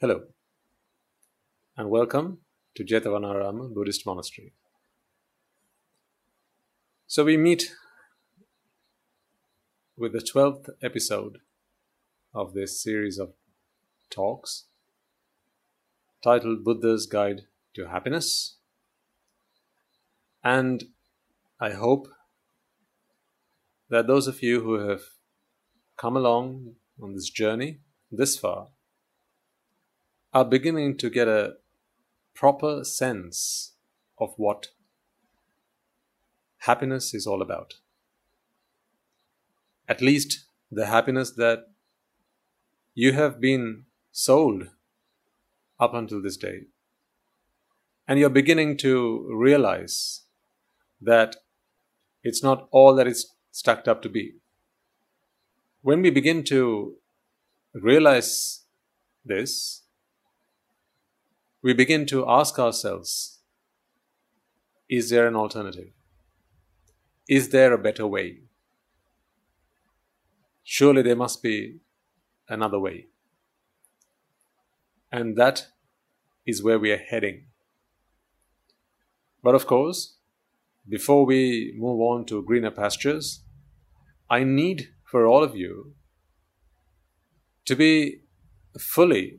Hello, and welcome to Jetavanaram Buddhist Monastery. So, we meet with the 12th episode of this series of talks titled Buddha's Guide to Happiness. And I hope that those of you who have come along on this journey this far are beginning to get a proper sense of what happiness is all about. At least the happiness that you have been sold up until this day. And you're beginning to realize that it's not all that it's stacked up to be. When we begin to realize this, we begin to ask ourselves is there an alternative? Is there a better way? Surely there must be another way. And that is where we are heading. But of course, before we move on to greener pastures, I need for all of you to be fully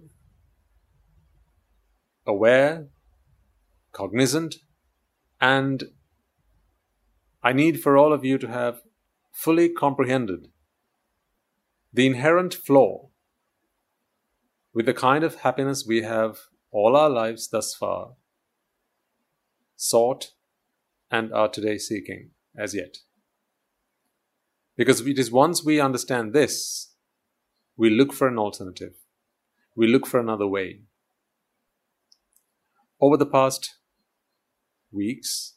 aware, cognizant, and I need for all of you to have fully comprehended the inherent flaw with the kind of happiness we have all our lives thus far sought and are today seeking as yet. Because it is once we understand this, we look for an alternative. We look for another way. Over the past weeks,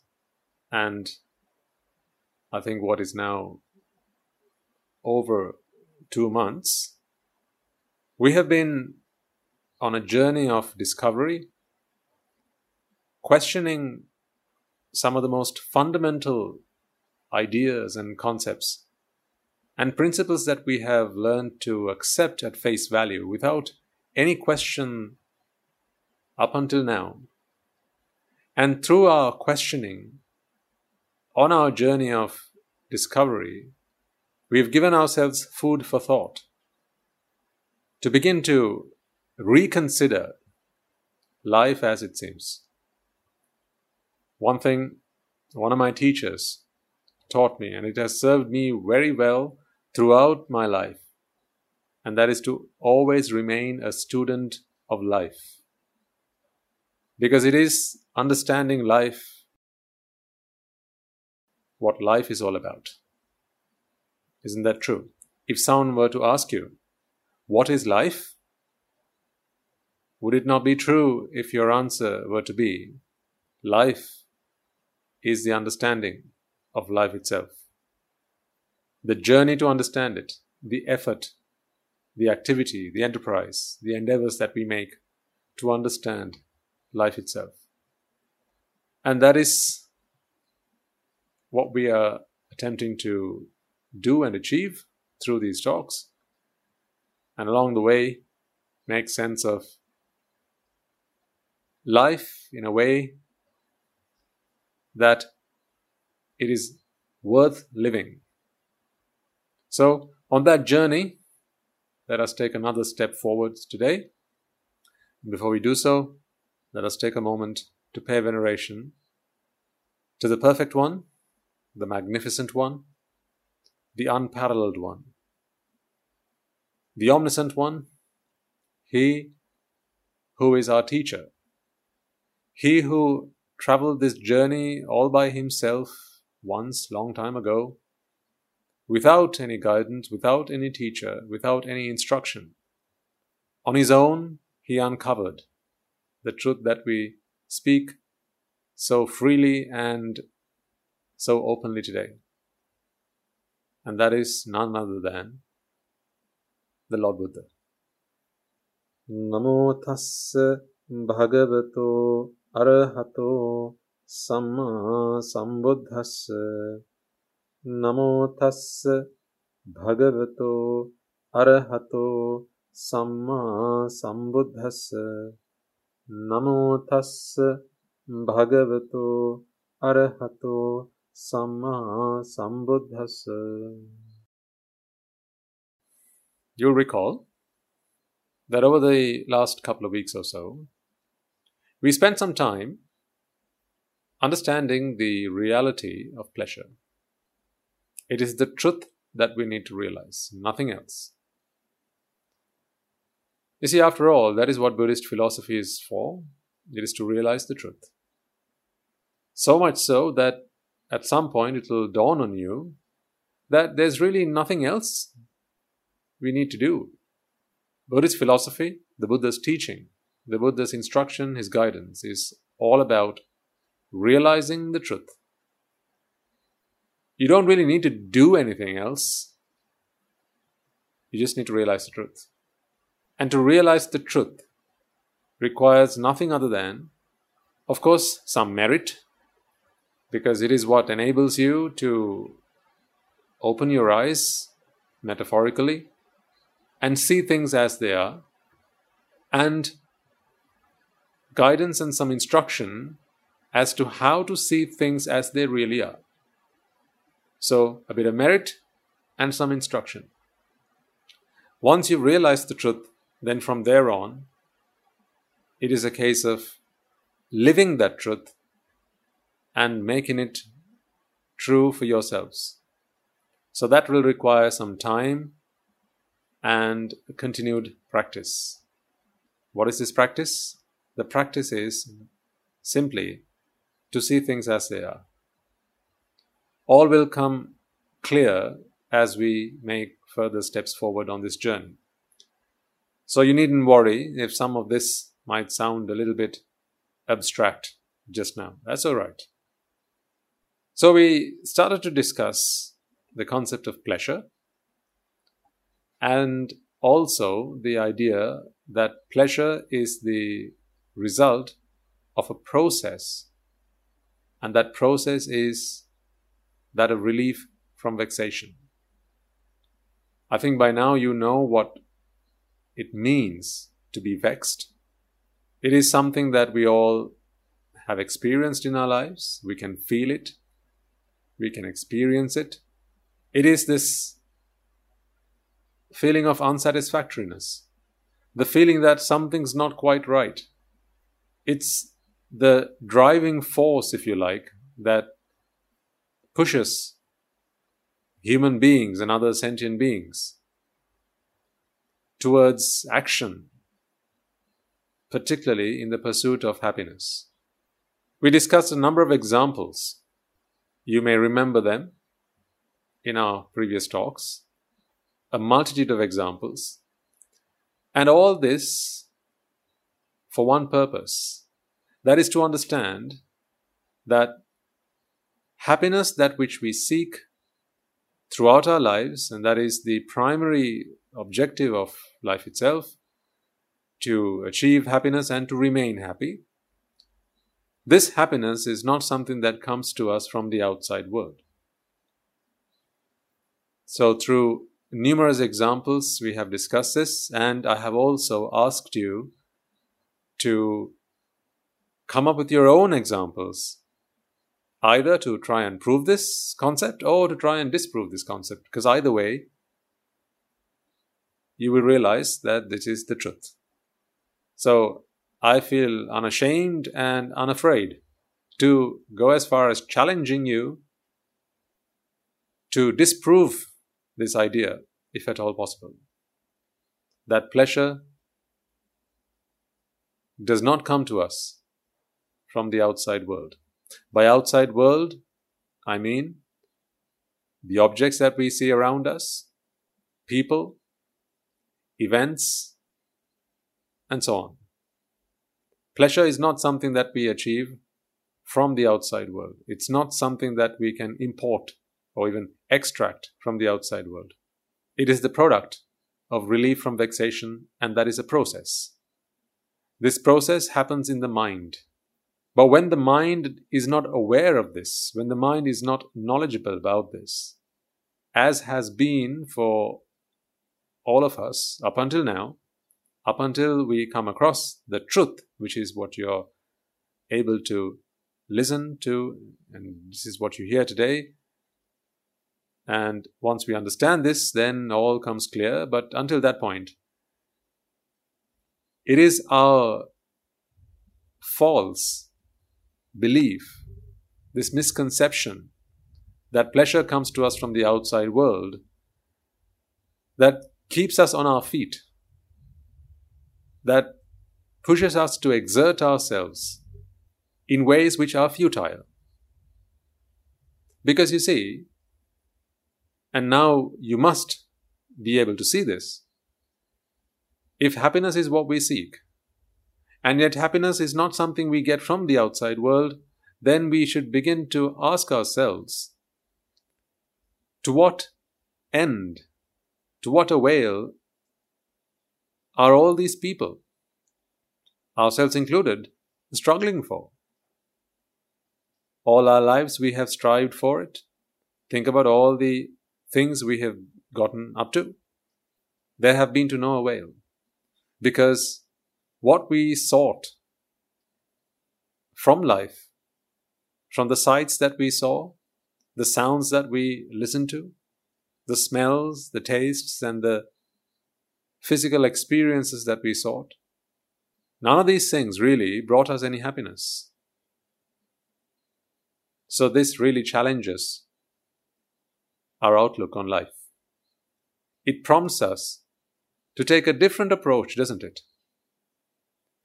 and I think what is now over two months, we have been on a journey of discovery, questioning some of the most fundamental ideas and concepts and principles that we have learned to accept at face value without any question up until now. And through our questioning, on our journey of discovery, we have given ourselves food for thought to begin to reconsider life as it seems. One thing one of my teachers taught me, and it has served me very well throughout my life, and that is to always remain a student of life. Because it is understanding life, what life is all about. Isn't that true? If someone were to ask you, What is life? Would it not be true if your answer were to be, Life is the understanding of life itself? The journey to understand it, the effort, the activity, the enterprise, the endeavors that we make to understand life itself. And that is what we are attempting to do and achieve through these talks. And along the way, make sense of life in a way that it is worth living. So, on that journey, let us take another step forward today. Before we do so, let us take a moment to pay veneration to the Perfect One, the Magnificent One, the Unparalleled One, the Omniscient One, He who is our teacher, He who traveled this journey all by himself once, long time ago, without any guidance, without any teacher, without any instruction. On his own, he uncovered the truth that we speak so freely and so openly today. And that is none other than the Lord Buddha. Namo tassa bhagavato arahato samma sambuddhassa. Namo tassa bhagavato arahato samma sambuddhassa. නමෝ තස්ස භගවතු අරහතෝ සම්මා සම්බුද්දස්ස You'll recall that over the last couple of weeks or so, we spent some time understanding the reality of pleasure. It is the truth that we need to realize, nothing else. You see, after all, that is what Buddhist philosophy is for. It is to realize the truth. So much so that at some point it will dawn on you that there's really nothing else we need to do. Buddhist philosophy, the Buddha's teaching, the Buddha's instruction, his guidance is all about realizing the truth. You don't really need to do anything else. You just need to realize the truth. And to realize the truth requires nothing other than, of course, some merit, because it is what enables you to open your eyes, metaphorically, and see things as they are, and guidance and some instruction as to how to see things as they really are. So, a bit of merit and some instruction. Once you realize the truth, then from there on, it is a case of living that truth and making it true for yourselves. So that will require some time and continued practice. What is this practice? The practice is simply to see things as they are. All will come clear as we make further steps forward on this journey. So you needn't worry if some of this might sound a little bit abstract just now. That's all right. So we started to discuss the concept of pleasure and also the idea that pleasure is the result of a process, and that process is that of relief from vexation. I think by now you know what it means to be vexed. It is something that we all have experienced in our lives. We can feel it, we can experience it. It is this feeling of unsatisfactoriness, the feeling that something's not quite right. It's the driving force, if you like, that pushes human beings and other sentient beings towards action, particularly in the pursuit of happiness. We discussed a number of examples. You may remember them in our previous talks, a multitude of examples, and all this for one purpose that is to understand that happiness, that which we seek throughout our lives, and that is the primary objective of life itself to achieve happiness and to remain happy. This happiness is not something that comes to us from the outside world. So, through numerous examples, we have discussed this, and I have also asked you to come up with your own examples, either to try and prove this concept or to try and disprove this concept, because either way, you will realize that this is the truth. So I feel unashamed and unafraid to go as far as challenging you to disprove this idea, if at all possible. That pleasure does not come to us from the outside world. By outside world, I mean the objects that we see around us, people, events, and so on. Pleasure is not something that we achieve from the outside world. It's not something that we can import or even extract from the outside world. It is the product of relief from vexation, and that is a process. This process happens in the mind. But when the mind is not aware of this, when the mind is not knowledgeable about this, as has been for all of us up until now, up until we come across the truth, which is what you're able to listen to, and this is what you hear today. And once we understand this, then all comes clear. But until that point, it is our false belief, this misconception that pleasure comes to us from the outside world that keeps us on our feet, that pushes us to exert ourselves in ways which are futile. Because you see, and now you must be able to see this. If happiness is what we seek, and yet happiness is not something we get from the outside world, then we should begin to ask ourselves to what end, to what avail are all these people, ourselves included, struggling for? All our lives we have strived for it. Think about all the things we have gotten up to. There have been to no avail. Because what we sought from life, from the sights that we saw, the sounds that we listened to, the smells, the tastes, and the physical experiences that we sought, none of these things really brought us any happiness. So, this really challenges our outlook on life. It prompts us to take a different approach, doesn't it?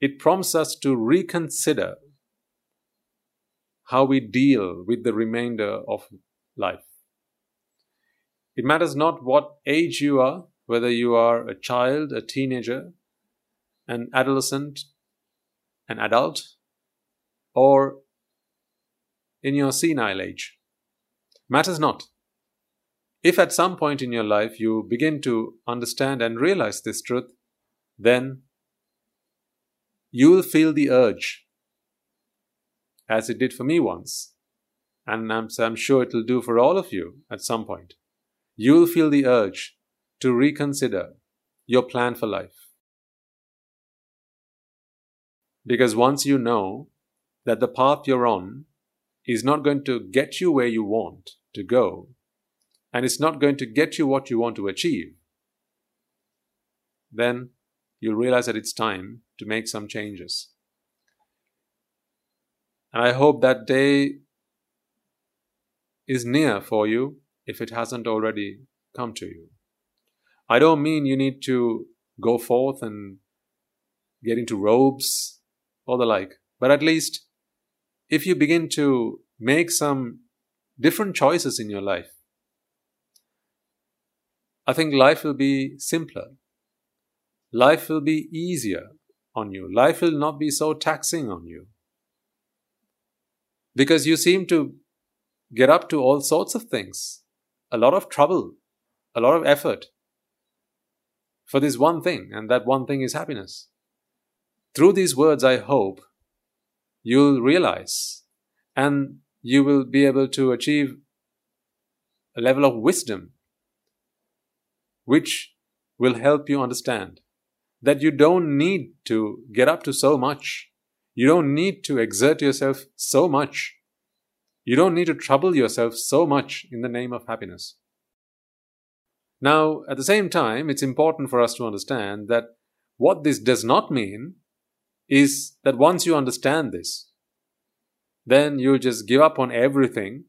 It prompts us to reconsider how we deal with the remainder of life. It matters not what age you are, whether you are a child, a teenager, an adolescent, an adult, or in your senile age. Matters not. If at some point in your life you begin to understand and realize this truth, then you will feel the urge, as it did for me once, and I'm, I'm sure it will do for all of you at some point. You will feel the urge to reconsider your plan for life. Because once you know that the path you're on is not going to get you where you want to go, and it's not going to get you what you want to achieve, then you'll realize that it's time to make some changes. And I hope that day is near for you if it hasn't already come to you. I don't mean you need to go forth and get into robes or the like, but at least if you begin to make some different choices in your life, I think life will be simpler. Life will be easier on you. Life will not be so taxing on you. Because you seem to get up to all sorts of things, a lot of trouble, a lot of effort for this one thing, and that one thing is happiness. Through these words, I hope you'll realize and you will be able to achieve a level of wisdom which will help you understand that you don't need to get up to so much. You don't need to exert yourself so much. You don't need to trouble yourself so much in the name of happiness. Now, at the same time, it's important for us to understand that what this does not mean is that once you understand this, then you'll just give up on everything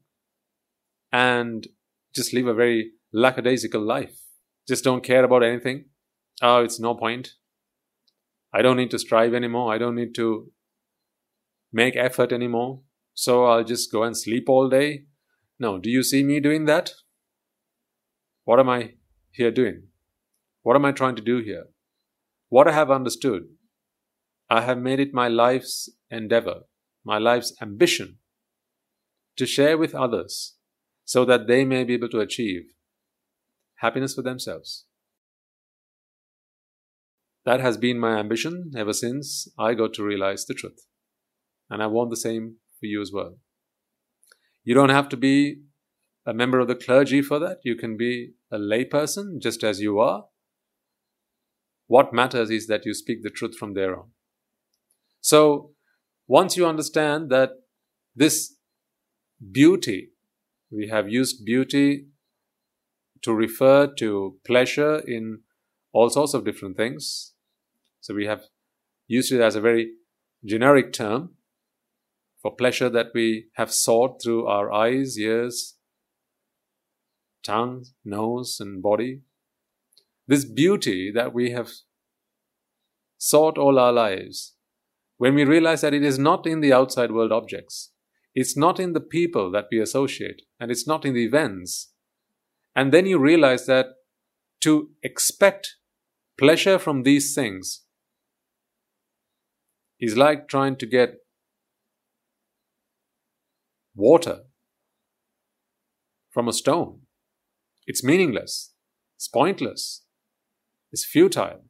and just live a very lackadaisical life. Just don't care about anything. Oh, it's no point. I don't need to strive anymore. I don't need to make effort anymore. So I'll just go and sleep all day. No, do you see me doing that? What am I here doing? What am I trying to do here? What I have understood, I have made it my life's endeavor, my life's ambition to share with others so that they may be able to achieve happiness for themselves. That has been my ambition ever since I got to realize the truth. And I want the same for you as well. You don't have to be a member of the clergy for that. You can be a layperson just as you are. What matters is that you speak the truth from there on. So, once you understand that this beauty, we have used beauty to refer to pleasure in all sorts of different things. So, we have used it as a very generic term for pleasure that we have sought through our eyes, ears, tongue, nose, and body. This beauty that we have sought all our lives, when we realize that it is not in the outside world objects, it's not in the people that we associate, and it's not in the events. And then you realize that to expect pleasure from these things is like trying to get water from a stone. It's meaningless, it's pointless, it's futile.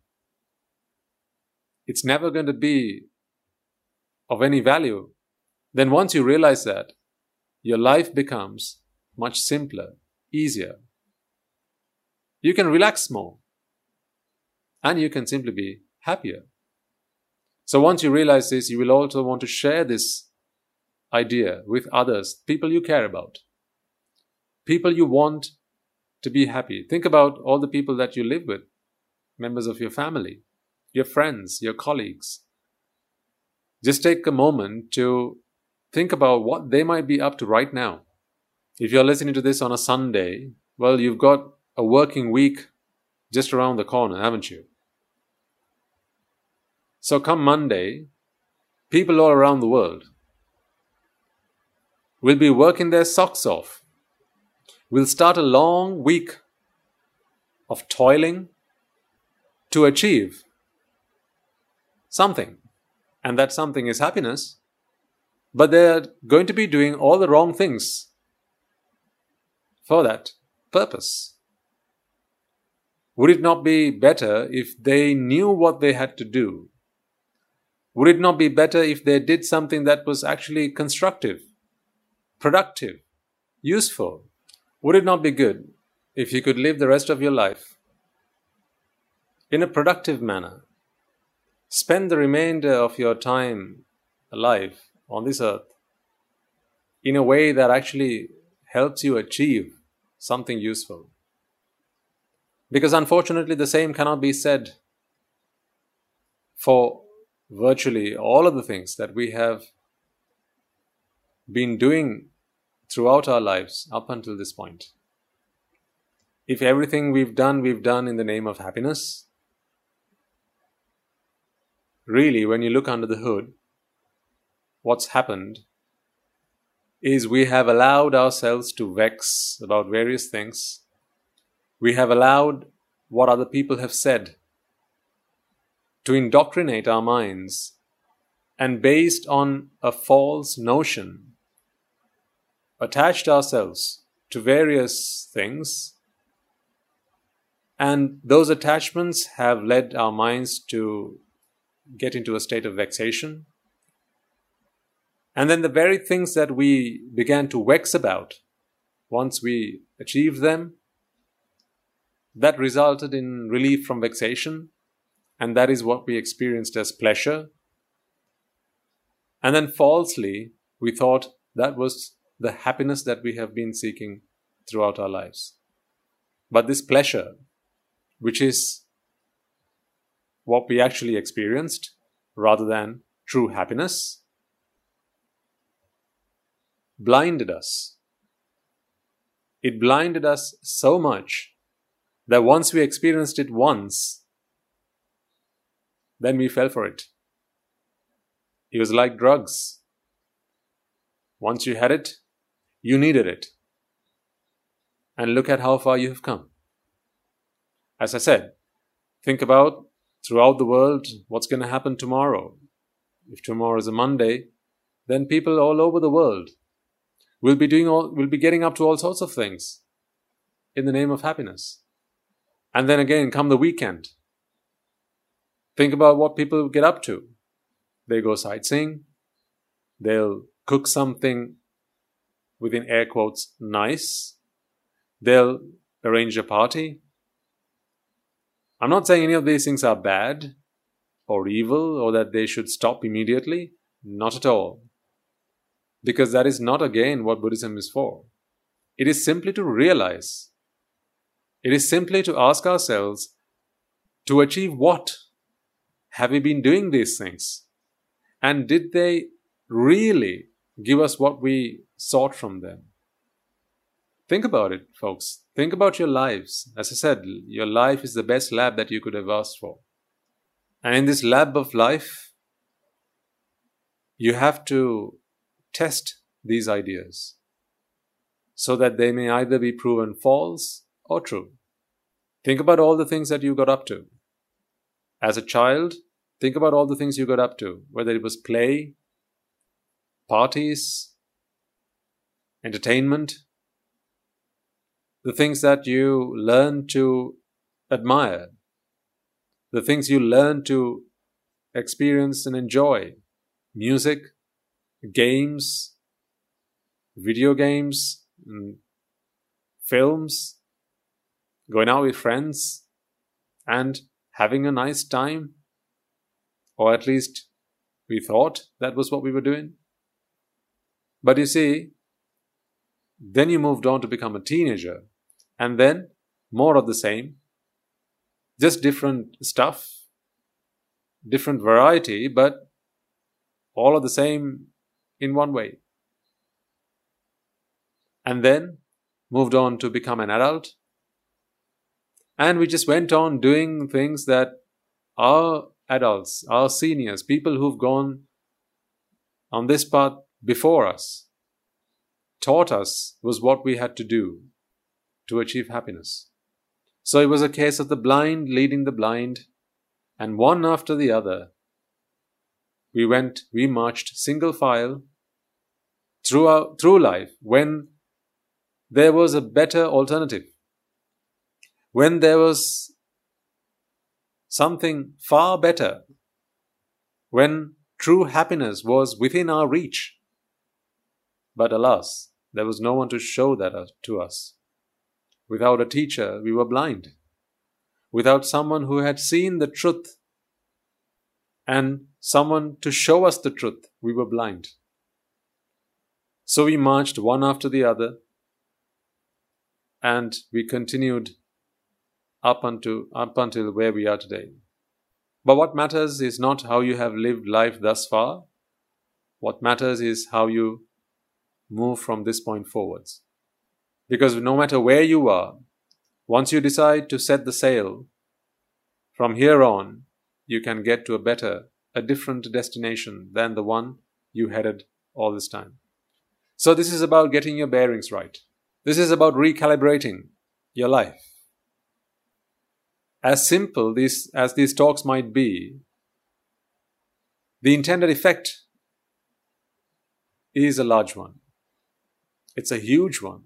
It's never going to be of any value. Then, once you realize that, your life becomes much simpler, easier. You can relax more, and you can simply be happier. So, once you realize this, you will also want to share this idea with others, people you care about, people you want to be happy. Think about all the people that you live with, members of your family, your friends, your colleagues. Just take a moment to think about what they might be up to right now. If you're listening to this on a Sunday, well, you've got a working week just around the corner, haven't you? So come Monday, people all around the world will be working their socks off. We'll start a long week of toiling to achieve something. And that something is happiness. But they're going to be doing all the wrong things for that purpose. Would it not be better if they knew what they had to do? Would it not be better if they did something that was actually constructive? Productive, useful. Would it not be good if you could live the rest of your life in a productive manner? Spend the remainder of your time alive on this earth in a way that actually helps you achieve something useful. Because unfortunately, the same cannot be said for virtually all of the things that we have been doing throughout our lives up until this point. If everything we've done, we've done in the name of happiness, really, when you look under the hood, what's happened is we have allowed ourselves to vex about various things. We have allowed what other people have said to indoctrinate our minds, and based on a false notion attached ourselves to various things, and those attachments have led our minds to get into a state of vexation. And then the very things that we began to vex about, once we achieved them, that resulted in relief from vexation, and that is what we experienced as pleasure. And then falsely, we thought that was the happiness that we have been seeking throughout our lives. But this pleasure, which is what we actually experienced rather than true happiness, blinded us. It blinded us so much that once we experienced it once, then we fell for it. It was like drugs. Once you had it, you needed it. And look at how far you have come. As I said, think about throughout the world what's going to happen tomorrow. If tomorrow is a Monday, then people all over the world will be doing all, will be getting up to all sorts of things in the name of happiness. And then again, come the weekend. Think about what people get up to. They go sightseeing. They'll cook something within air quotes, nice. They'll arrange a party. I'm not saying any of these things are bad or evil or that they should stop immediately. Not at all. Because that is not again what Buddhism is for. It is simply to realize. It is simply to ask ourselves to achieve what? Have we been doing these things? And did they really give us what we sought from them? Think about it, folks. Think about your lives. As I said, your life is the best lab that you could have asked for. And in this lab of life, you have to test these ideas so that they may either be proven false or true. Think about all the things that you got up to. As a child, think about all the things you got up to, whether it was play, parties, entertainment, the things that you learn to admire, the things you learn to experience and enjoy? Music, games, video games, mm, films, going out with friends, and having a nice time. Or at least we thought that was what we were doing. But you see, then you moved on to become a teenager, and then more of the same, just different stuff, different variety, but all of the same in one way. And then moved on to become an adult. And we just went on doing things that our adults, our seniors, people who've gone on this path before us, taught us was what we had to do to achieve happiness. So it was a case of the blind leading the blind, and one after the other, we went, we marched single file through, through life when there was a better alternative, when there was something far better, when true happiness was within our reach. But alas, there was no one to show that uh, to us. Without a teacher, we were blind. Without someone who had seen the truth and someone to show us the truth, we were blind. So we marched one after the other and we continued up until, up until where we are today. But what matters is not how you have lived life thus far. What matters is how you move from this point forwards. Because no matter where you are, once you decide to set the sail, from here on, you can get to a better, a different destination than the one you headed all this time. So, this is about getting your bearings right. This is about recalibrating your life. As simple these, as these talks might be, the intended effect is a large one. It's a huge one.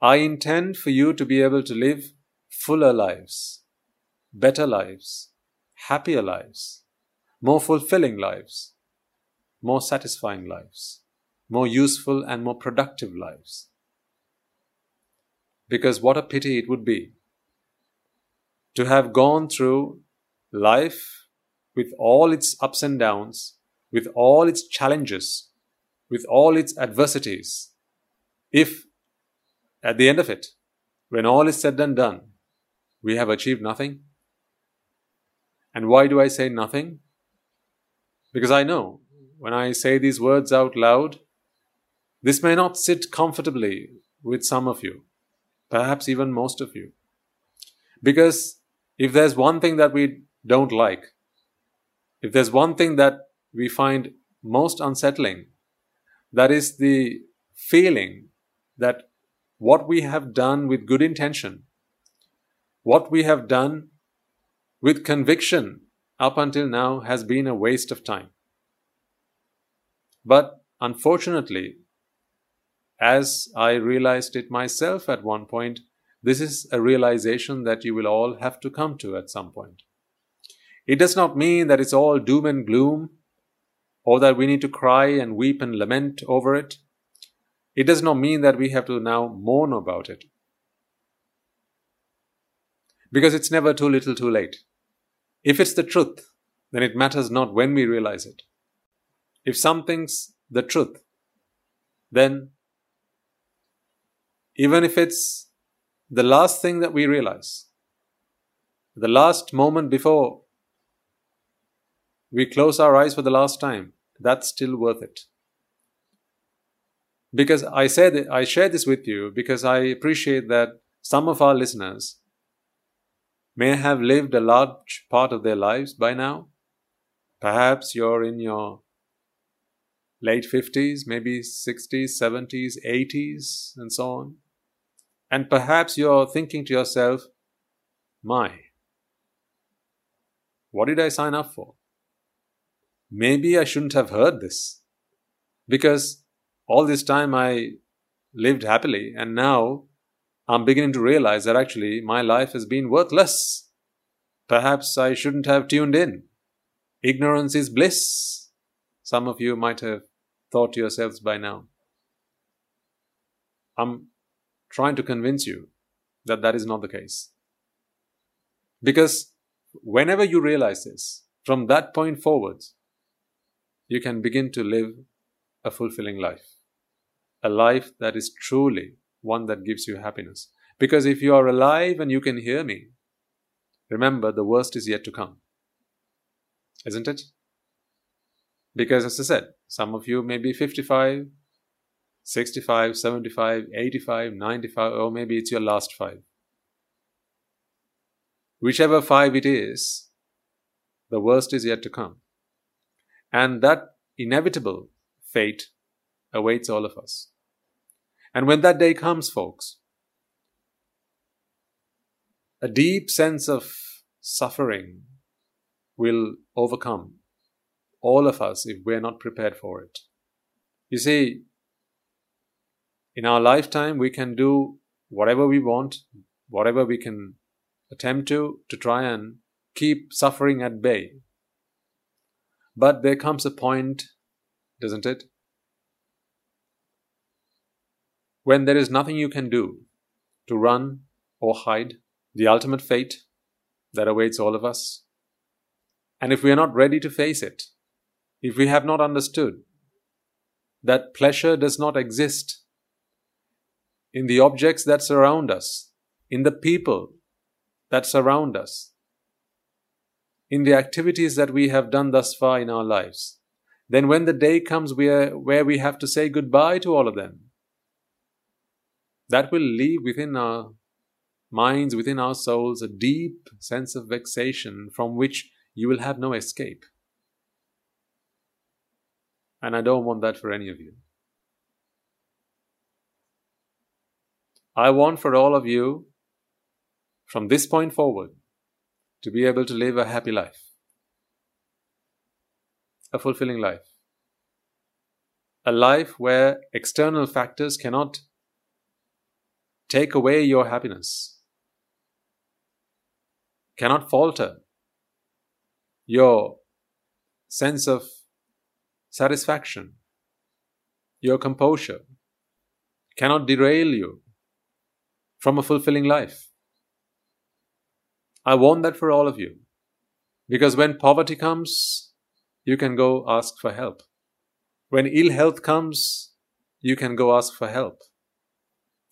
I intend for you to be able to live fuller lives, better lives, happier lives, more fulfilling lives, more satisfying lives, more useful and more productive lives. Because what a pity it would be to have gone through life with all its ups and downs, with all its challenges, with all its adversities, if at the end of it, when all is said and done, we have achieved nothing? And why do I say nothing? Because I know when I say these words out loud, this may not sit comfortably with some of you, perhaps even most of you. Because if there's one thing that we don't like, if there's one thing that we find most unsettling, that is the feeling that what we have done with good intention, what we have done with conviction up until now has been a waste of time. But unfortunately, as I realized it myself at one point, this is a realization that you will all have to come to at some point. It does not mean that it's all doom and gloom or that we need to cry and weep and lament over it. It does not mean that we have to now mourn about it. Because it's never too little too late. If it's the truth, then it matters not when we realize it. If something's the truth, then even if it's the last thing that we realize, the last moment before we close our eyes for the last time, that's still worth it. Because I said I share this with you because I appreciate that some of our listeners may have lived a large part of their lives by now. Perhaps you're in your late 50s, maybe 60s, 70s, 80s, and so on. And perhaps you're thinking to yourself, my, what did I sign up for? Maybe I shouldn't have heard this. Because all this time I lived happily, and now I'm beginning to realize that actually my life has been worthless. Perhaps I shouldn't have tuned in. Ignorance is bliss. Some of you might have thought to yourselves by now. I'm trying to convince you that that is not the case. Because whenever you realize this, from that point forwards, you can begin to live a fulfilling life. A life that is truly one that gives you happiness. Because if you are alive and you can hear me, remember the worst is yet to come. Isn't it? Because, as I said, some of you may be 55, 65, 75, 85, 95, or maybe it's your last five. Whichever five it is, the worst is yet to come. And that inevitable fate awaits all of us. And when that day comes, folks, a deep sense of suffering will overcome all of us if we're not prepared for it. You see, in our lifetime, we can do whatever we want, whatever we can attempt to, to try and keep suffering at bay. But there comes a point, doesn't it, when there is nothing you can do to run or hide the ultimate fate that awaits all of us. And if we are not ready to face it, if we have not understood that pleasure does not exist in the objects that surround us, in the people that surround us, in the activities that we have done thus far in our lives, then when the day comes where, where we have to say goodbye to all of them, that will leave within our minds, within our souls, a deep sense of vexation from which you will have no escape. And I don't want that for any of you. I want for all of you, from this point forward, to be able to live a happy life, a fulfilling life, a life where external factors cannot take away your happiness, cannot falter your sense of satisfaction, your composure, cannot derail you from a fulfilling life. I want that for all of you. Because when poverty comes, you can go ask for help. When ill health comes, you can go ask for help.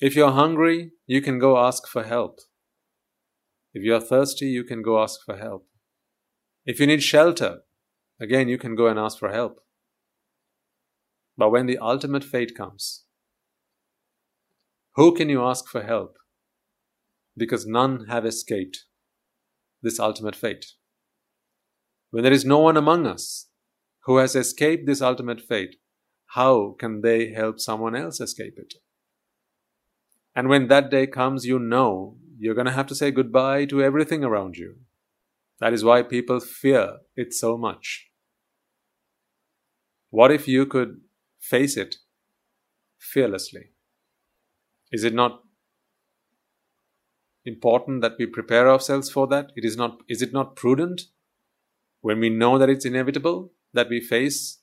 If you're hungry, you can go ask for help. If you're thirsty, you can go ask for help. If you need shelter, again, you can go and ask for help. But when the ultimate fate comes, who can you ask for help? Because none have escaped this ultimate fate. When there is no one among us who has escaped this ultimate fate, how can they help someone else escape it? And when that day comes, you know you're going to have to say goodbye to everything around you. That is why people fear it so much. What if you could face it fearlessly? Is it not important that we prepare ourselves for that? It is not is it not prudent when we know that it's inevitable that we face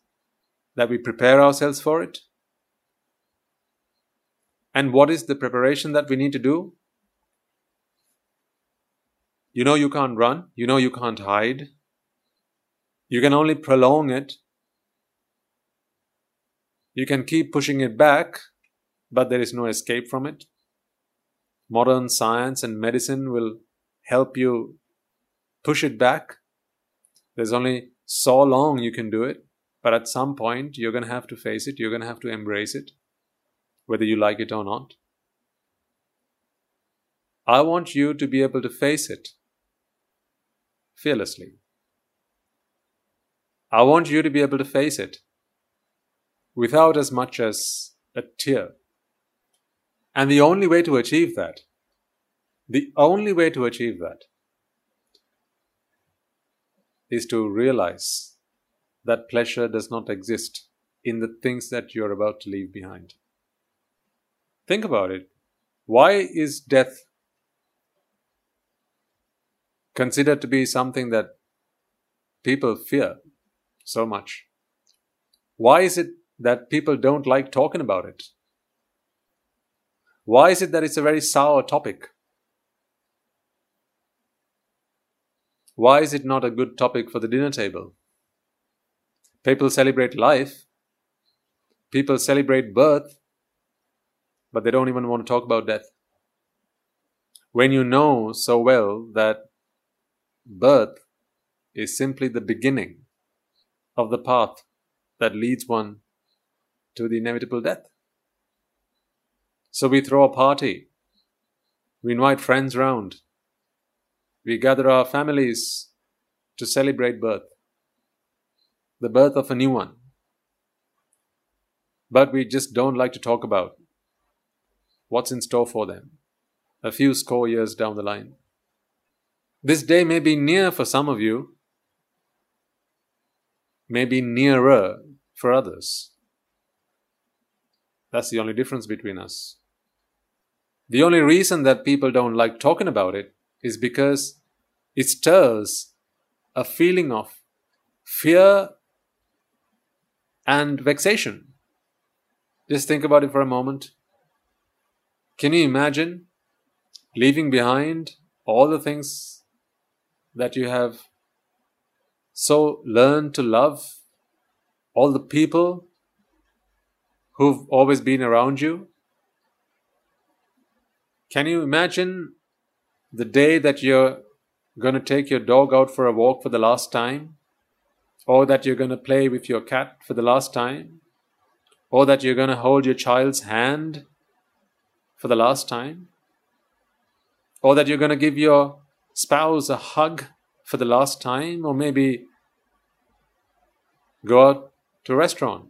that we prepare ourselves for it? And what is the preparation that we need to do? You know you can't run. You know you can't hide. You can only prolong it. You can keep pushing it back, but there is no escape from it. Modern science and medicine will help you push it back. There's only so long you can do it, but at some point you're going to have to face it, you're going to have to embrace it, whether you like it or not. I want you to be able to face it fearlessly. I want you to be able to face it without as much as a tear. And the only way to achieve that, the only way to achieve that is to realize that pleasure does not exist in the things that you're about to leave behind. Think about it. Why is death considered to be something that people fear so much? Why is it that people don't like talking about it? Why is it that it's a very sour topic? Why is it not a good topic for the dinner table? People celebrate life, people celebrate birth, but they don't even want to talk about death. When you know so well that birth is simply the beginning of the path that leads one to the inevitable death. So we throw a party, we invite friends round, we gather our families to celebrate birth, the birth of a new one. But we just don't like to talk about what's in store for them a few score years down the line. This day may be near for some of you, may be nearer for others. That's the only difference between us. The only reason that people don't like talking about it is because it stirs a feeling of fear and vexation. Just think about it for a moment. Can you imagine leaving behind all the things that you have so learned to love, all the people who've always been around you? Can you imagine the day that you're going to take your dog out for a walk for the last time? Or that you're going to play with your cat for the last time? Or that you're going to hold your child's hand for the last time? Or that you're going to give your spouse a hug for the last time? Or maybe go out to a restaurant,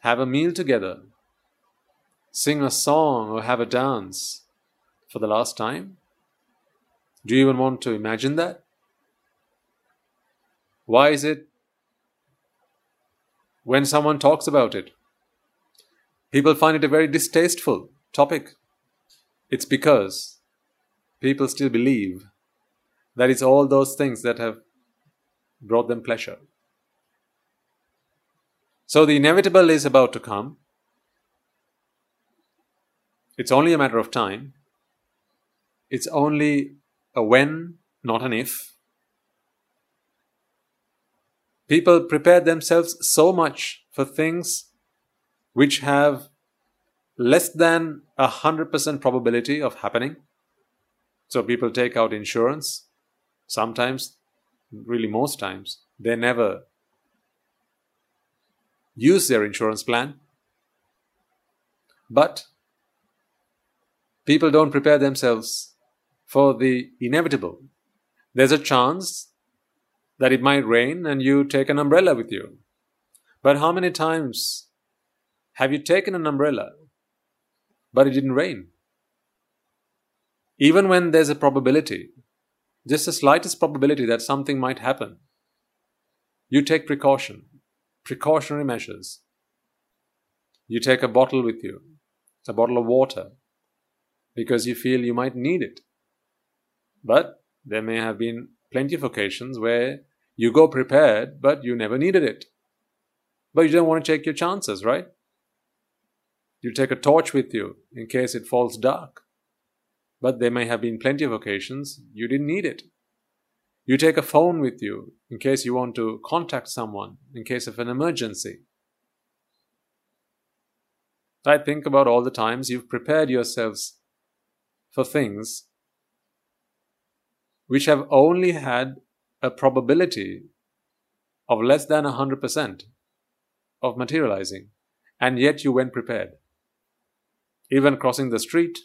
have a meal together, sing a song or have a dance for the last time? Do you even want to imagine that? Why is it when someone talks about it, people find it a very distasteful topic? It's because people still believe that it's all those things that have brought them pleasure. So the inevitable is about to come. It's only a matter of time. It's only a when, not an if. People prepare themselves so much for things which have less than a hundred percent probability of happening. So people take out insurance. Sometimes, really most times, they never use their insurance plan. But people don't prepare themselves for the inevitable. There's a chance that it might rain and you take an umbrella with you. But how many times have you taken an umbrella but it didn't rain? Even when there's a probability, just the slightest probability that something might happen, you take precaution, precautionary measures. You take a bottle with you, a bottle of water, because you feel you might need it. But there may have been plenty of occasions where you go prepared, but you never needed it. But you don't want to take your chances, right? You take a torch with you in case it falls dark. but there may have been plenty of occasions you didn't need it. You take a phone with you in case you want to contact someone in case of an emergency. I think about all the times you've prepared yourselves for things which have only had a probability of less than 100% of materializing, and yet you went prepared. Even crossing the street,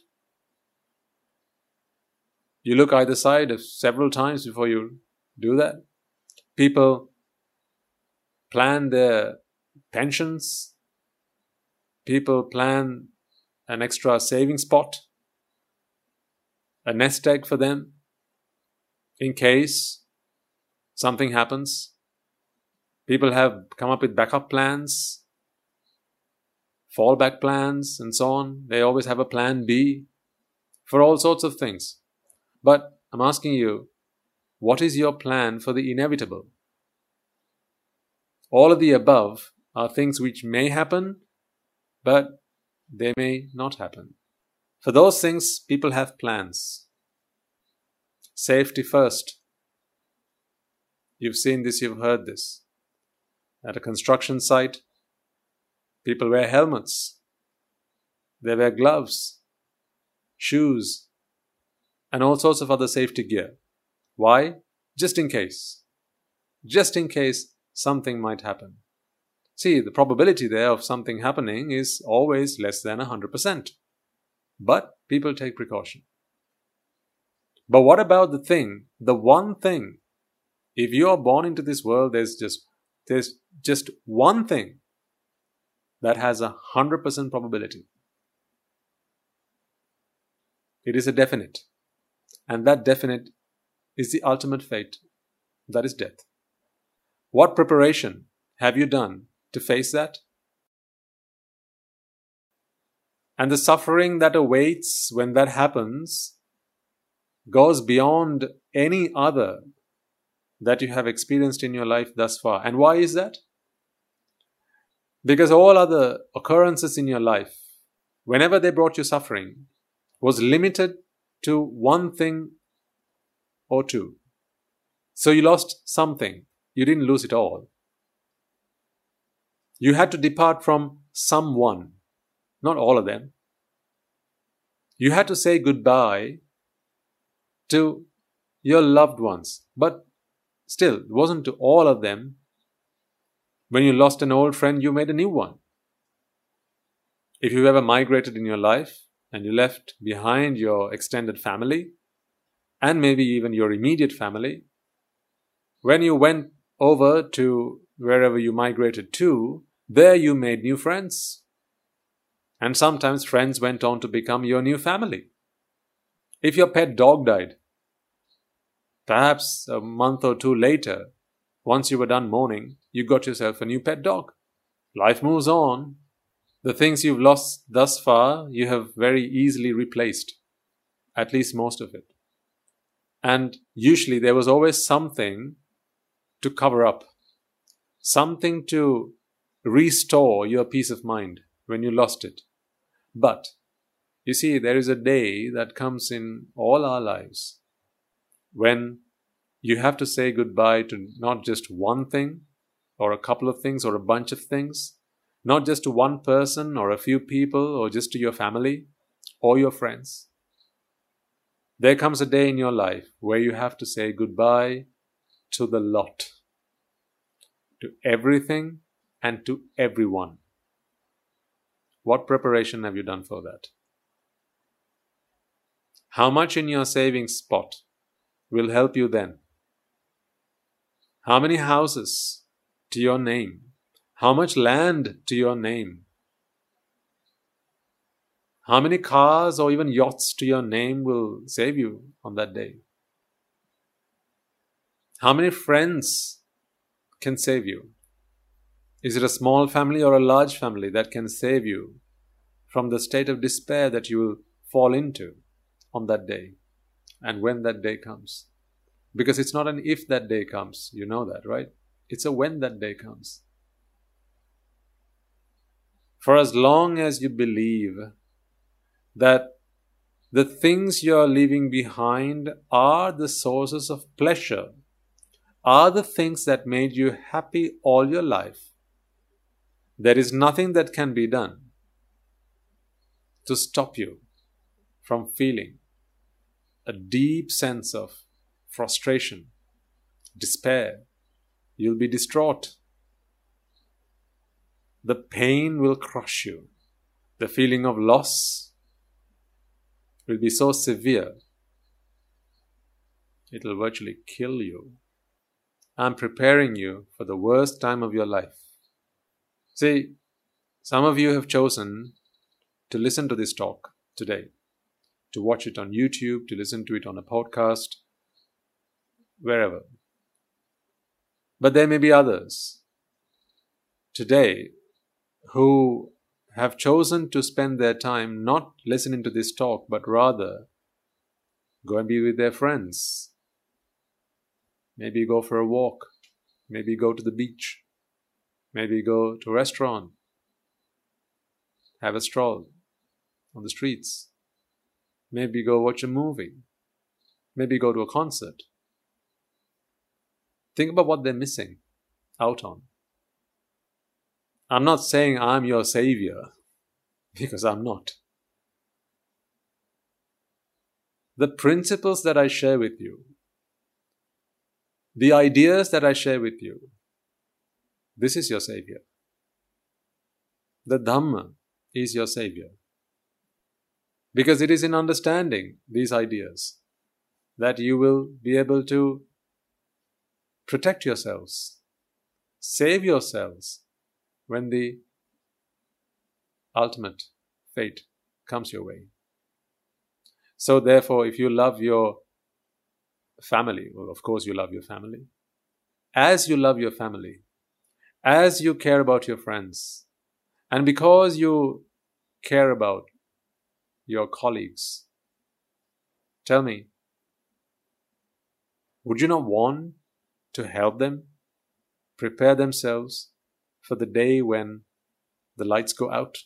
you look either side several times before you do that. People plan their pensions, people plan an extra saving spot, a nest egg for them in case something happens. People have come up with backup plans, fallback plans, and so on. They always have a plan B for all sorts of things. But I'm asking you, what is your plan for the inevitable? All of the above are things which may happen, but they may not happen. For those things, people have plans. Safety first. You've seen this, you've heard this. At a construction site, people wear helmets, they wear gloves, shoes, and all sorts of other safety gear. Why? Just in case. Just in case something might happen. See, the probability there of something happening is always less than 100%. But people take precaution. But what about the thing, the one thing? If you are born into this world, there's just there's just one thing that has a hundred percent probability. It is a definite. And that definite is the ultimate fate. That is death. What preparation have you done to face that? And the suffering that awaits when that happens goes beyond any other that you have experienced in your life thus far. And why is that? Because all other occurrences in your life, whenever they brought you suffering, was limited to one thing or two. So you lost something. You didn't lose it all. You had to depart from someone, not all of them. You had to say goodbye to your loved ones. But still, it wasn't to all of them. When you lost an old friend, you made a new one. If you ever migrated in your life and you left behind your extended family and maybe even your immediate family, when you went over to wherever you migrated to, there you made new friends. And sometimes friends went on to become your new family. If your pet dog died, perhaps a month or two later, once you were done mourning, you got yourself a new pet dog. Life moves on. The things you've lost thus far, you have very easily replaced, at least most of it. And usually there was always something to cover up, something to restore your peace of mind when you lost it. But you see, there is a day that comes in all our lives when you have to say goodbye to not just one thing or a couple of things or a bunch of things, not just to one person or a few people or just to your family or your friends. There comes a day in your life where you have to say goodbye to the lot, to everything and to everyone. What preparation have you done for that? How much in your savings pot will help you then? How many houses to your name? How much land to your name? How many cars or even yachts to your name will save you on that day? How many friends can save you? Is it a small family or a large family that can save you from the state of despair that you will fall into on that day and when that day comes? Because it's not an if that day comes, you know that, right? It's a when that day comes. For as long as you believe that the things you are leaving behind are the sources of pleasure, are the things that made you happy all your life. There is nothing that can be done to stop you from feeling a deep sense of frustration, despair. You'll be distraught. The pain will crush you. The feeling of loss will be so severe, it will virtually kill you. I'm preparing you for the worst time of your life. See, some of you have chosen to listen to this talk today, to watch it on YouTube, to listen to it on a podcast, wherever. But there may be others today who have chosen to spend their time not listening to this talk, but rather go and be with their friends. Maybe go for a walk. Maybe go to the beach. Maybe go to a restaurant. Have a stroll on the streets. Maybe go watch a movie. Maybe go to a concert. Think about what they're missing out on. I'm not saying I'm your savior, because I'm not. The principles that I share with you, the ideas that I share with you, this is your savior. The Dhamma is your savior. Because it is in understanding these ideas that you will be able to protect yourselves, save yourselves when the ultimate fate comes your way. So, therefore, if you love your family, well, of course, you love your family. As you love your family, as you care about your friends, and because you care about your colleagues, tell me, would you not want to help them prepare themselves for the day when the lights go out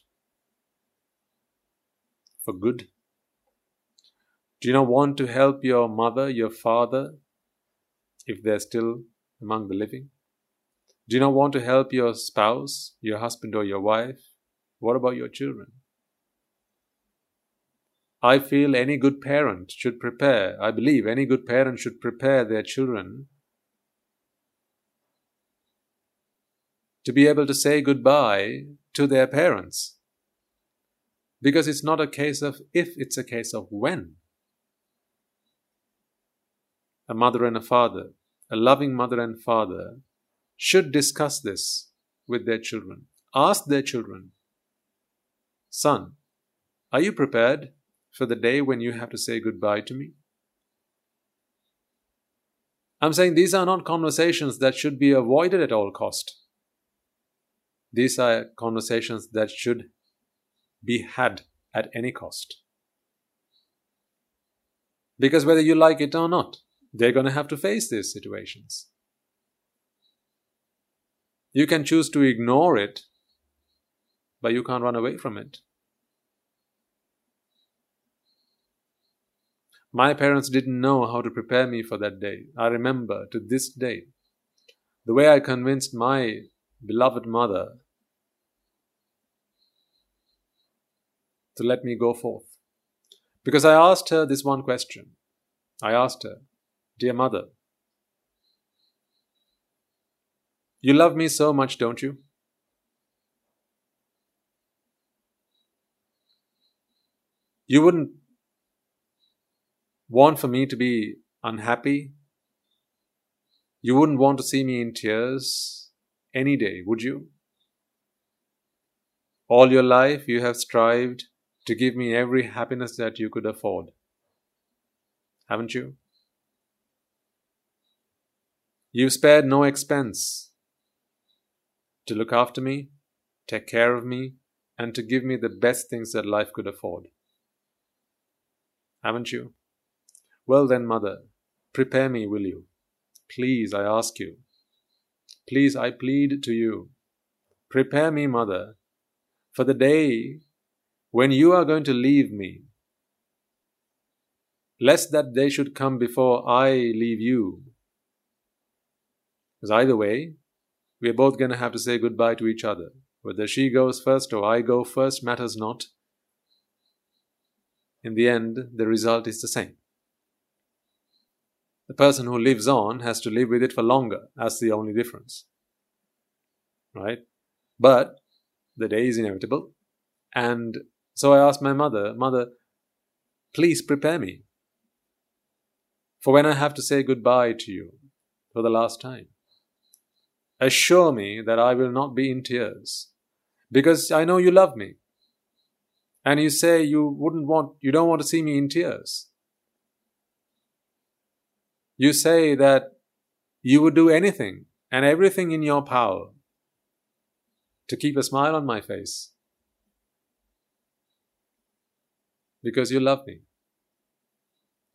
for good? Do you not want to help your mother, your father, if they're still among the living? Do you not want to help your spouse, your husband, or your wife? What about your children? I feel any good parent should prepare, I believe any good parent should prepare their children to be able to say goodbye to their parents. Because it's not a case of if, it's a case of when. A mother and a father, a loving mother and father, should discuss this with their children. Ask their children, Son, are you prepared for the day when you have to say goodbye to me? I'm saying these are not conversations that should be avoided at all cost. These are conversations that should be had at any cost. Because whether you like it or not, they're going to have to face these situations. You can choose to ignore it, but you can't run away from it. My parents didn't know how to prepare me for that day. I remember to this day the way I convinced my beloved mother to let me go forth. Because I asked her this one question. I asked her, Dear mother, you love me so much, don't you? You wouldn't want for me to be unhappy. You wouldn't want to see me in tears any day, would you? All your life you have strived to give me every happiness that you could afford. Haven't you? You've spared no expense to look after me, take care of me, and to give me the best things that life could afford. Haven't you? Well then, mother, prepare me, will you? Please, I ask you. Please, I plead to you. Prepare me, mother, for the day when you are going to leave me, lest that day should come before I leave you. Because either way, we are both going to have to say goodbye to each other. Whether she goes first or I go first matters not. In the end, the result is the same. The person who lives on has to live with it for longer. That's the only difference. Right? But the day is inevitable. And so I asked my mother, Mother, please prepare me for when I have to say goodbye to you for the last time. Assure me that I will not be in tears because I know you love me. And you say you wouldn't want, you don't want to see me in tears. You say that you would do anything and everything in your power to keep a smile on my face because you love me.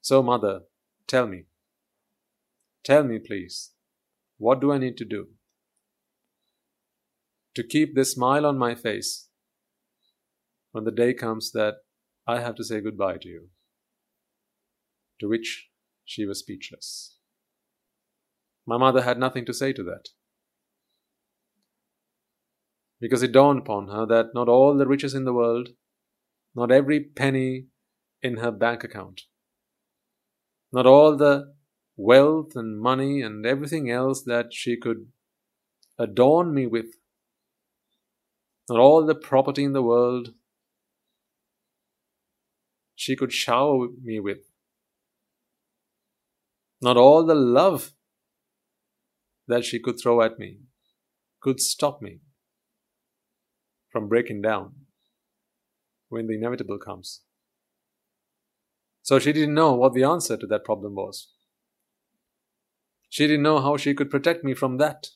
So, Mother, tell me. Tell me, please, what do I need to do to keep this smile on my face when the day comes that I have to say goodbye to you? To which she was speechless. My mother had nothing to say to that. Because it dawned upon her that not all the riches in the world, not every penny in her bank account, not all the wealth and money and everything else that she could adorn me with, not all the property in the world she could shower me with, not all the love that she could throw at me could stop me from breaking down when the inevitable comes. So she didn't know what the answer to that problem was. She didn't know how she could protect me from that.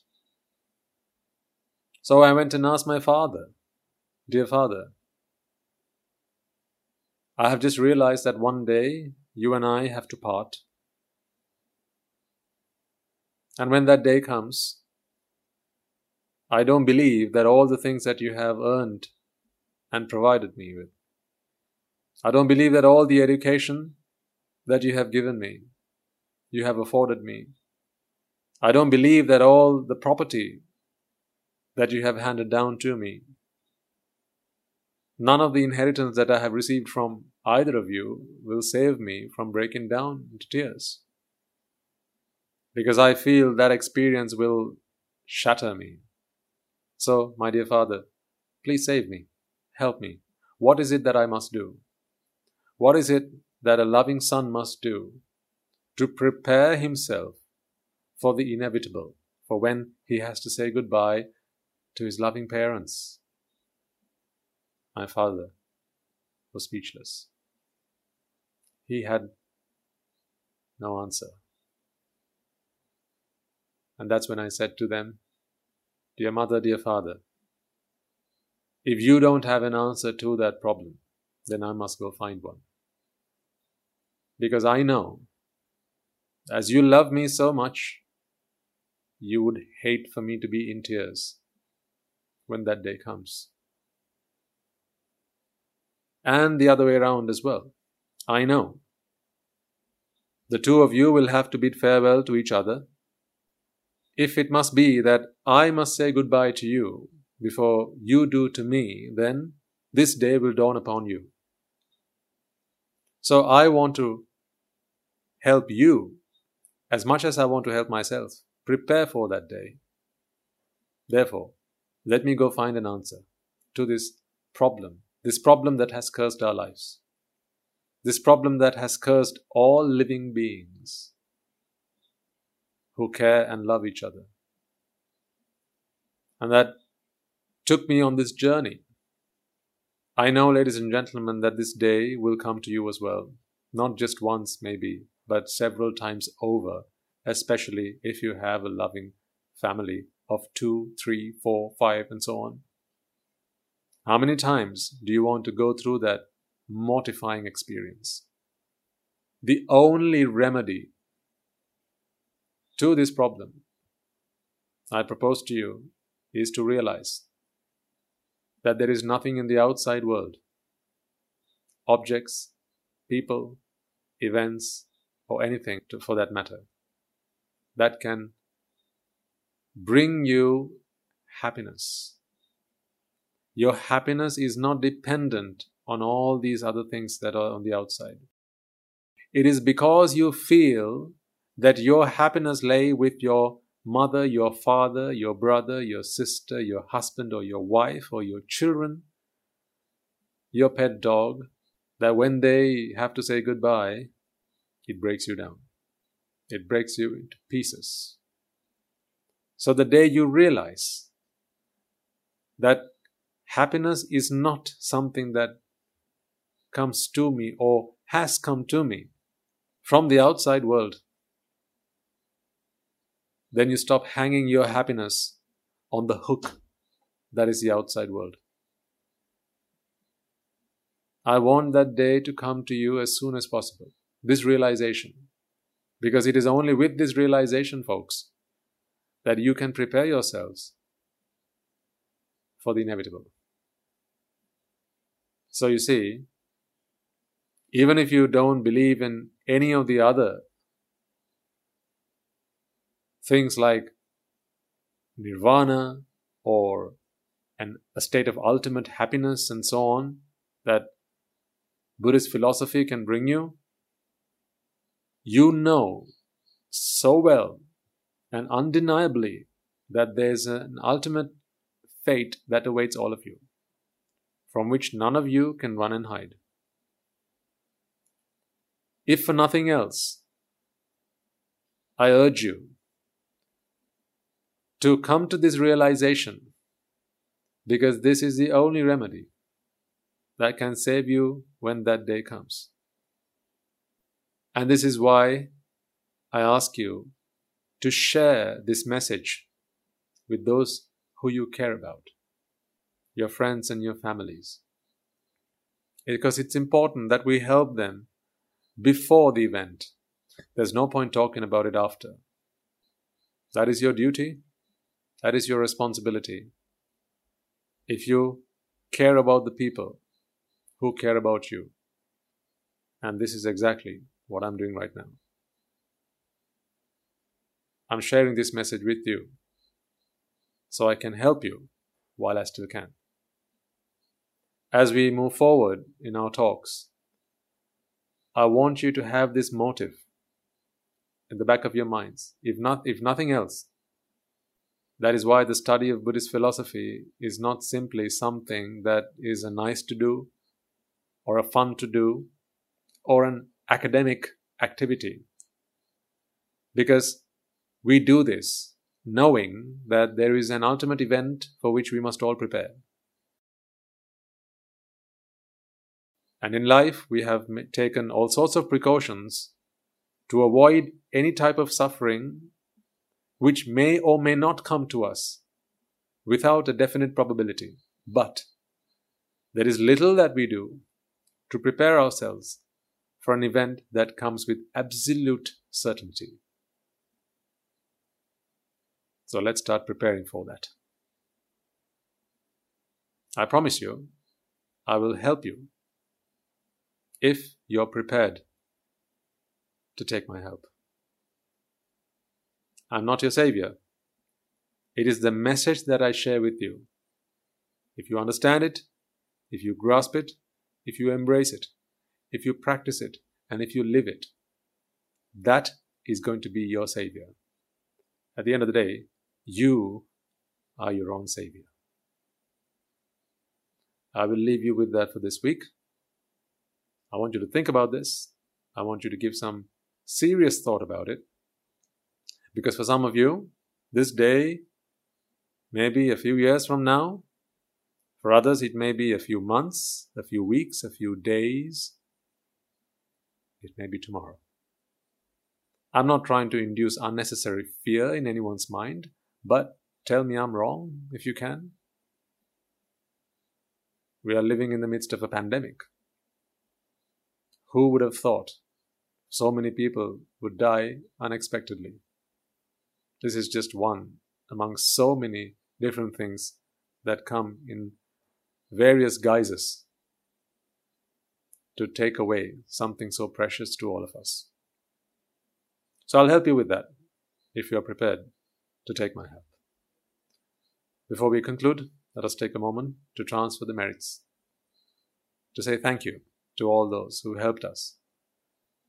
So I went and asked my father, Dear father, I have just realized that one day you and I have to part. And when that day comes, I don't believe that all the things that you have earned and provided me with I don't believe that all the education that you have given me, you have afforded me. I don't believe that all the property that you have handed down to me, none of the inheritance that I have received from either of you will save me from breaking down into tears. Because I feel that experience will shatter me. So, my dear Father, please save me, help me. What is it that I must do? What is it that a loving son must do to prepare himself for the inevitable, for when he has to say goodbye to his loving parents? My father was speechless. He had no answer. And that's when I said to them, Dear mother, dear father, if you don't have an answer to that problem, then I must go find one. Because I know, as you love me so much, you would hate for me to be in tears when that day comes. And the other way around as well. I know. The two of you will have to bid farewell to each other. If it must be that I must say goodbye to you before you do to me, then this day will dawn upon you. So I want to help you as much as I want to help myself. Prepare for that day. Therefore, let me go find an answer to this problem, this problem that has cursed our lives, this problem that has cursed all living beings who care and love each other. And that took me on this journey I know, ladies and gentlemen, that this day will come to you as well. Not just once, maybe, but several times over, especially if you have a loving family of two, three, four, five, and so on. How many times do you want to go through that mortifying experience? The only remedy to this problem, I propose to you, is to realize that there is nothing in the outside world objects, people, events, or anything to, for that matter that can bring you happiness. Your happiness is not dependent on all these other things that are on the outside. It is because you feel that your happiness lay with your mother, your father, your brother, your sister, your husband, or your wife, or your children, your pet dog, that when they have to say goodbye, it breaks you down. It breaks you into pieces. So the day you realize that happiness is not something that comes to me or has come to me from the outside world, then you stop hanging your happiness on the hook that is the outside world. I want that day to come to you as soon as possible. This realization. Because it is only with this realization, folks, that you can prepare yourselves for the inevitable. So you see, even if you don't believe in any of the other things like nirvana or an, a state of ultimate happiness and so on that Buddhist philosophy can bring you, you know so well and undeniably that there's an ultimate fate that awaits all of you, from which none of you can run and hide. If for nothing else, I urge you to come to this realization because this is the only remedy that can save you when that day comes. And this is why I ask you to share this message with those who you care about, your friends and your families. Because it's important that we help them before the event. There's no point talking about it after. That is your duty. That is your responsibility. If you care about the people who care about you. And this is exactly what I'm doing right now. I'm sharing this message with you so I can help you while I still can. As we move forward in our talks, I want you to have this motive in the back of your minds. If not, if nothing else, that is why the study of Buddhist philosophy is not simply something that is a nice to do, or a fun to do, or an academic activity. Because we do this knowing that there is an ultimate event for which we must all prepare. And in life, we have taken all sorts of precautions to avoid any type of suffering which may or may not come to us without a definite probability. But there is little that we do to prepare ourselves for an event that comes with absolute certainty. So let's start preparing for that. I promise you, I will help you if you're prepared to take my help. I'm not your savior. It is the message that I share with you. If you understand it, if you grasp it, if you embrace it, if you practice it, and if you live it, that is going to be your savior. At the end of the day, you are your own savior. I will leave you with that for this week. I want you to think about this. I want you to give some serious thought about it. Because for some of you, this day maybe a few years from now. For others, it may be a few months, a few weeks, a few days. It may be tomorrow. I'm not trying to induce unnecessary fear in anyone's mind, but tell me I'm wrong if you can. We are living in the midst of a pandemic. Who would have thought so many people would die unexpectedly? This is just one among so many different things that come in various guises. to take away something so precious to all of us. So I'll help you with that if you're prepared to take my help. Before we conclude, let us take a moment to transfer the merits, to say thank you to all those who helped us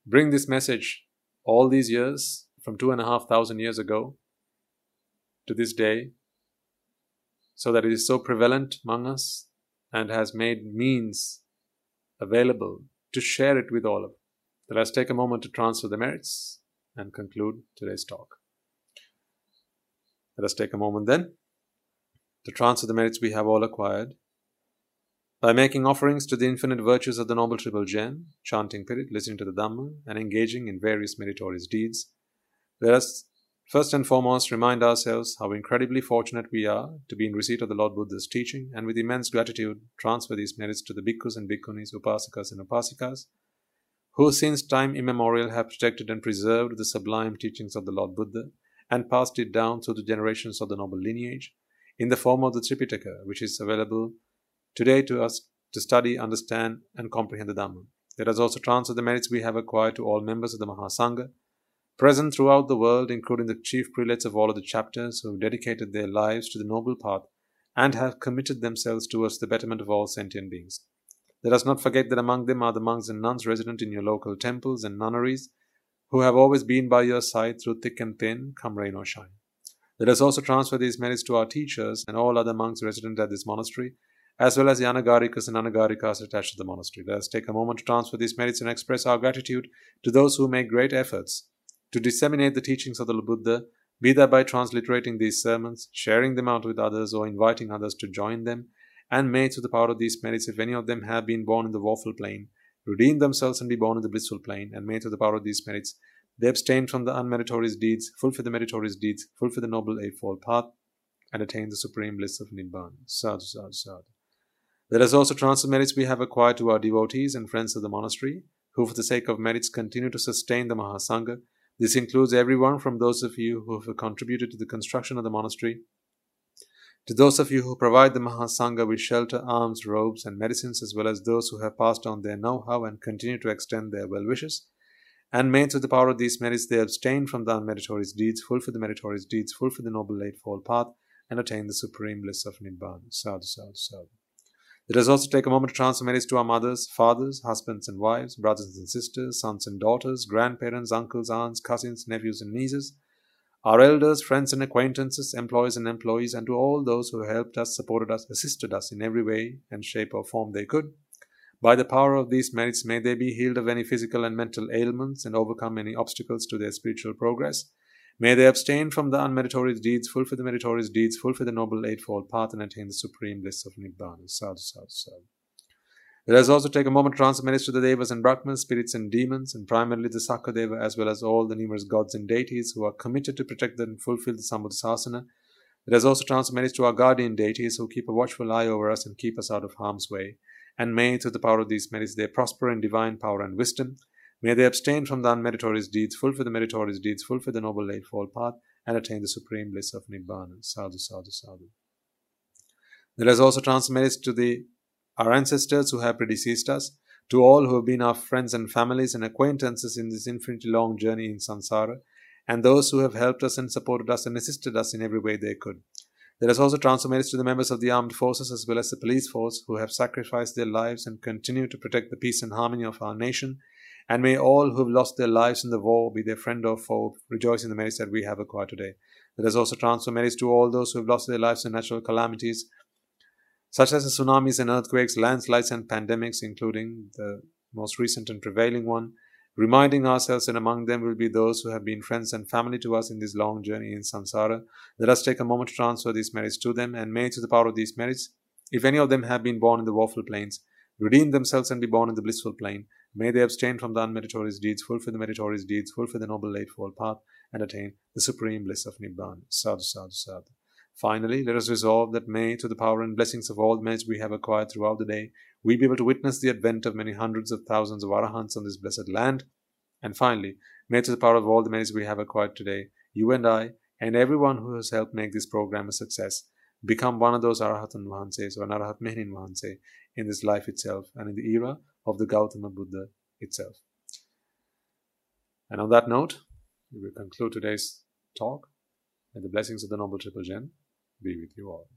bring this message all these years, from two and a half thousand years ago to this day, so that it is so prevalent among us and has made means available to share it with all of us. Let us take a moment to transfer the merits and conclude today's talk. Let us take a moment then to transfer the merits we have all acquired by making offerings to the infinite virtues of the Noble Triple Gem, chanting Pirit, listening to the Dhamma, and engaging in various meritorious deeds. Let us first and foremost remind ourselves how incredibly fortunate we are to be in receipt of the Lord Buddha's teaching, and with immense gratitude transfer these merits to the bhikkhus and bhikkhunis, upasakas and upasikas, who since time immemorial have protected and preserved the sublime teachings of the Lord Buddha and passed it down through the generations of the noble lineage in the form of the Tripitaka, which is available today to us to study, understand, and comprehend the Dhamma. Let us also transfer the merits we have acquired to all members of the Mahasangha, present throughout the world, including the chief prelates of all of the chapters who have dedicated their lives to the noble path and have committed themselves towards the betterment of all sentient beings. Let us not forget that among them are the monks and nuns resident in your local temples and nunneries, who have always been by your side through thick and thin, come rain or shine. Let us also transfer these merits to our teachers and all other monks resident at this monastery, as well as the anagarikas and anagarikas attached to the monastery. Let us take a moment to transfer these merits and express our gratitude to those who make great efforts to disseminate the teachings of the Buddha, be that by transliterating these sermons, sharing them out with others, or inviting others to join them, and may through the power of these merits, if any of them have been born in the woeful plane, redeem themselves and be born in the blissful plane, and may through the power of these merits, they abstain from the unmeritorious deeds, fulfill the meritorious deeds, fulfill the noble eightfold path, and attain the supreme bliss of Nibbana. Sadhu, sadhu, sadhu. Let us also transfer merits we have acquired to our devotees and friends of the monastery, who for the sake of merits continue to sustain the Mahasangha. This includes everyone from those of you who have contributed to the construction of the monastery to those of you who provide the Mahasangha with shelter, alms, robes, and medicines, as well as those who have passed on their know how and continue to extend their well wishes, and may through the power of these merits they abstain from the unmeritorious deeds, fulfill the meritorious deeds, fulfill the noble eightfold path, and attain the supreme bliss of Nibbana. Sadhu, sadhu, sadhu. Let us also take a moment to transfer merits to our mothers, fathers, husbands and wives, brothers and sisters, sons and daughters, grandparents, uncles, aunts, cousins, nephews, and nieces, our elders, friends, and acquaintances, employees and employees, and to all those who helped us, supported us, assisted us in every way and shape or form they could. By the power of these merits, may they be healed of any physical and mental ailments and overcome any obstacles to their spiritual progress. May they abstain from the unmeritorious deeds, fulfill the meritorious deeds, fulfill the noble eightfold path, and attain the supreme bliss of Nibbana. Sadhu, sadhu, sadhu. Let us also take a moment to transfer merits to the Devas and Brahmas, spirits and demons, and primarily the Sakadeva, as well as all the numerous gods and deities who are committed to protect and fulfill the Sambuddhasasana. Let us also transfer merits to our guardian deities who keep a watchful eye over us and keep us out of harm's way. And may, through the power of these merits, they prosper in divine power and wisdom. May they abstain from the unmeritorious deeds, fulfill the meritorious deeds, fulfill the noble eightfold path, and attain the supreme bliss of Nibbana. Sadhu, sadhu, sadhu. Let us also transfer merits to the our ancestors who have predeceased us, to all who have been our friends and families and acquaintances in this infinitely long journey in samsara, and those who have helped us and supported us and assisted us in every way they could. Let us also transfer merits to the members of the armed forces as well as the police force who have sacrificed their lives and continue to protect the peace and harmony of our nation. And may all who have lost their lives in the war, be their friend or foe, rejoice in the merits that we have acquired today. Let us also transfer merits to all those who have lost their lives in natural calamities, such as the tsunamis and earthquakes, landslides and pandemics, including the most recent and prevailing one, reminding ourselves that among them will be those who have been friends and family to us in this long journey in samsara. Let us take a moment to transfer these merits to them, and may to the power of these merits, if any of them have been born in the woeful planes, redeem themselves and be born in the blissful plane. May they abstain from the unmeritorious deeds, fulfill the meritorious deeds, fulfill the noble eightfold path, and attain the supreme bliss of Nibbana. Sadhu, sadhu, sadhu. Finally, let us resolve that may, to the power and blessings of all the merits we have acquired throughout the day, we be able to witness the advent of many hundreds of thousands of arahants on this blessed land. And finally, may, through the power of all the merits we have acquired today, you and I, and everyone who has helped make this program a success, become one of those arahatan vahanses or arahat mehenin vahanse in this life itself and in the era of the Gautama Buddha itself. And on that note, we will conclude today's talk. And the blessings of the Noble Triple Gem be with you all.